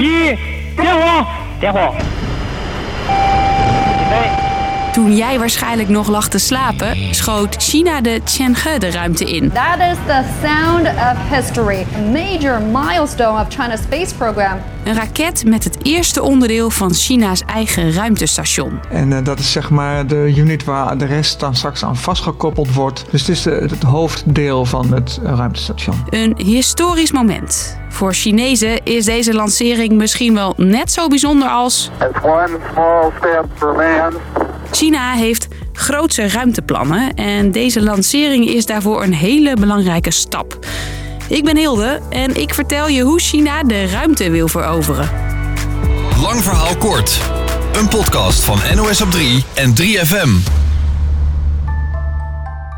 一，点火，点火。Toen jij waarschijnlijk nog lag te slapen, schoot China de Tianhe de ruimte in. That is the sound of history, a major milestone of China's space program. Een raket met het eerste onderdeel van China's eigen ruimtestation. En eh, dat is zeg maar de unit waar de rest dan straks aan vastgekoppeld wordt. Dus het is de- het hoofddeel van het ruimtestation. Een historisch moment. Voor Chinezen is deze lancering misschien wel net zo bijzonder als It's one small step for man, China heeft grootse ruimteplannen en deze lancering is daarvoor een hele belangrijke stap. Ik ben Hilde en ik vertel je hoe China de ruimte wil veroveren. Lang verhaal kort. Een podcast van NOS op 3 en 3FM.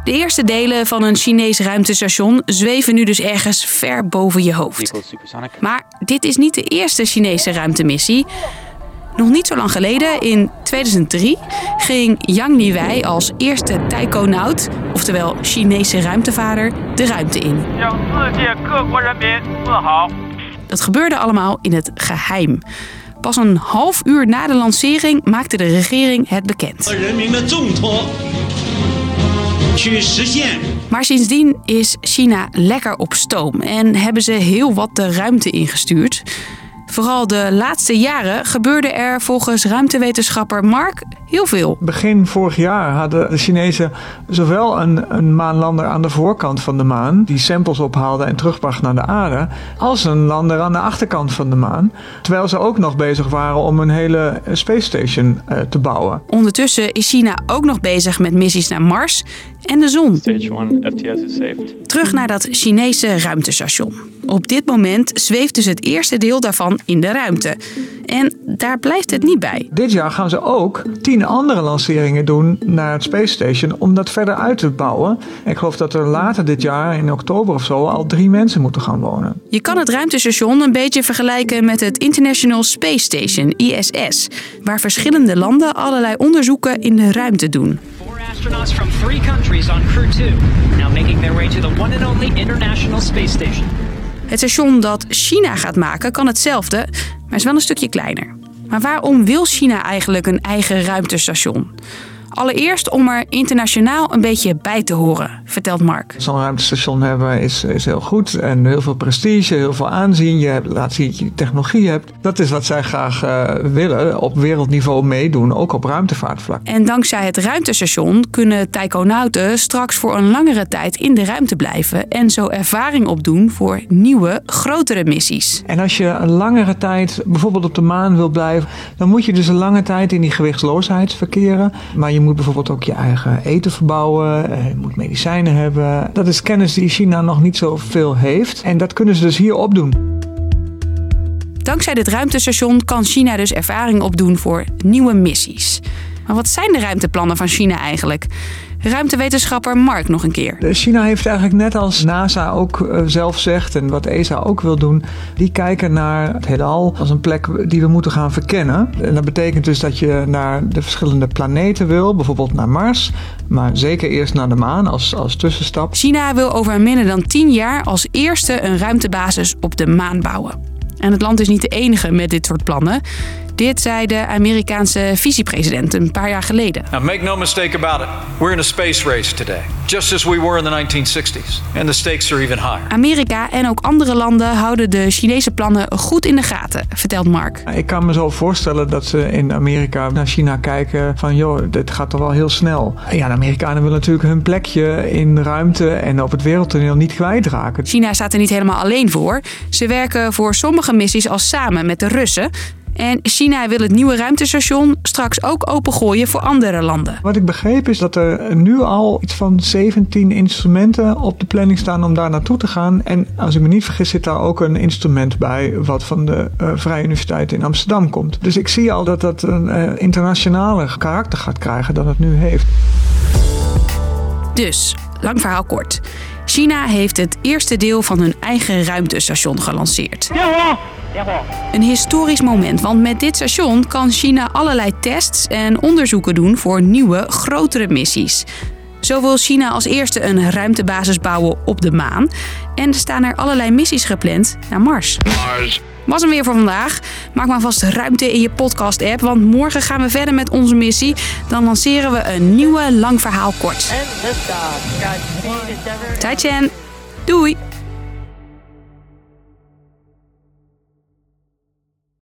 De eerste delen van een Chinees ruimtestation zweven nu dus ergens ver boven je hoofd. Maar dit is niet de eerste Chinese ruimtemissie. Nog niet zo lang geleden, in 2003, ging Yang Niwei als eerste taikonaut, oftewel Chinese ruimtevaarder, de ruimte in. Dat gebeurde allemaal in het geheim. Pas een half uur na de lancering maakte de regering het bekend. Maar sindsdien is China lekker op stoom en hebben ze heel wat de ruimte ingestuurd. Vooral de laatste jaren gebeurde er volgens ruimtewetenschapper Mark heel veel. Begin vorig jaar hadden de Chinezen zowel een, een maanlander aan de voorkant van de maan, die samples ophaalde en terugbracht naar de aarde, als een lander aan de achterkant van de maan. Terwijl ze ook nog bezig waren om een hele space station eh, te bouwen. Ondertussen is China ook nog bezig met missies naar Mars en de zon. Stage 1 FTS is saved. Terug naar dat Chinese ruimtestation. Op dit moment zweeft dus het eerste deel daarvan in de ruimte. En daar blijft het niet bij. Dit jaar gaan ze ook tien andere lanceringen doen naar het Space Station om dat verder uit te bouwen. Ik geloof dat er later dit jaar, in oktober of zo, al drie mensen moeten gaan wonen. Je kan het ruimtestation een beetje vergelijken met het International Space Station, ISS, waar verschillende landen allerlei onderzoeken in de ruimte doen. From three countries on Crew 2, now making their way to the one and only International Space Station. Het station dat China gaat maken kan hetzelfde, maar is wel een stukje kleiner. Maar waarom wil China eigenlijk een eigen ruimtestation? Allereerst om er internationaal een beetje bij te horen, vertelt Mark. Zo'n ruimtestation hebben is, is heel goed en heel veel prestige, heel veel aanzien. Je hebt, laat zien dat je technologie hebt. Dat is wat zij graag eh, willen, op wereldniveau meedoen, ook op ruimtevaartvlak. En dankzij het ruimtestation kunnen taikonauten straks voor een langere tijd in de ruimte blijven en zo ervaring opdoen voor nieuwe, grotere missies. En als je een langere tijd bijvoorbeeld op de maan wil blijven, dan moet je dus een lange tijd in die gewichtsloosheid verkeren. Maar je moet bijvoorbeeld ook je eigen eten verbouwen, eh, je moet medicijnen hebben. Dat is kennis die China nog niet zoveel heeft. En dat kunnen ze dus hier opdoen. Dankzij dit ruimtestation kan China dus ervaring opdoen voor nieuwe missies. Maar wat zijn de ruimteplannen van China eigenlijk? Ruimtewetenschapper Mark nog een keer. De China heeft eigenlijk net als NASA ook eh, zelf zegt en wat ESA ook wil doen, die kijken naar het heelal als een plek die we moeten gaan verkennen. En dat betekent dus dat je naar de verschillende planeten wil, bijvoorbeeld naar Mars, maar zeker eerst naar de maan als, als tussenstap. China wil over minder dan 10 jaar als eerste een ruimtebasis op de maan bouwen. En het land is niet de enige met dit soort plannen. Dit zei de Amerikaanse vicepresident een paar jaar geleden. Now, make no mistake about it. We're in a space race today, just as we were in the 1960s. And the stakes are even higher. Amerika en ook andere landen houden de Chinese plannen goed in de gaten, vertelt Mark. Ik kan me zo voorstellen dat ze in Amerika naar China kijken van joh, dit gaat toch wel heel snel. Ja, de Amerikanen willen natuurlijk hun plekje in de ruimte en op het wereldtoneel niet kwijtraken. China staat er niet helemaal alleen voor. Ze werken voor sommige missies al samen met de Russen. En China wil het nieuwe ruimtestation straks ook opengooien voor andere landen. Wat ik begreep is dat er nu al iets van 17 instrumenten op de planning staan om daar naartoe te gaan. En als ik me niet vergis zit daar ook een instrument bij wat van de uh, Vrije Universiteit in Amsterdam komt. Dus ik zie al dat dat een uh, internationale karakter gaat krijgen dan het nu heeft. Dus, lang verhaal kort. China heeft het eerste deel van hun eigen ruimtestation gelanceerd. Een historisch moment, want met dit station kan China allerlei tests en onderzoeken doen voor nieuwe, grotere missies. Zo wil China als eerste een ruimtebasis bouwen op de maan. En er staan er allerlei missies gepland naar Mars. Mars Was hem weer voor vandaag. Maak maar vast ruimte in je podcast-app, want morgen gaan we verder met onze missie. Dan lanceren we een nieuwe lang verhaal kort. Tai Chen, doei!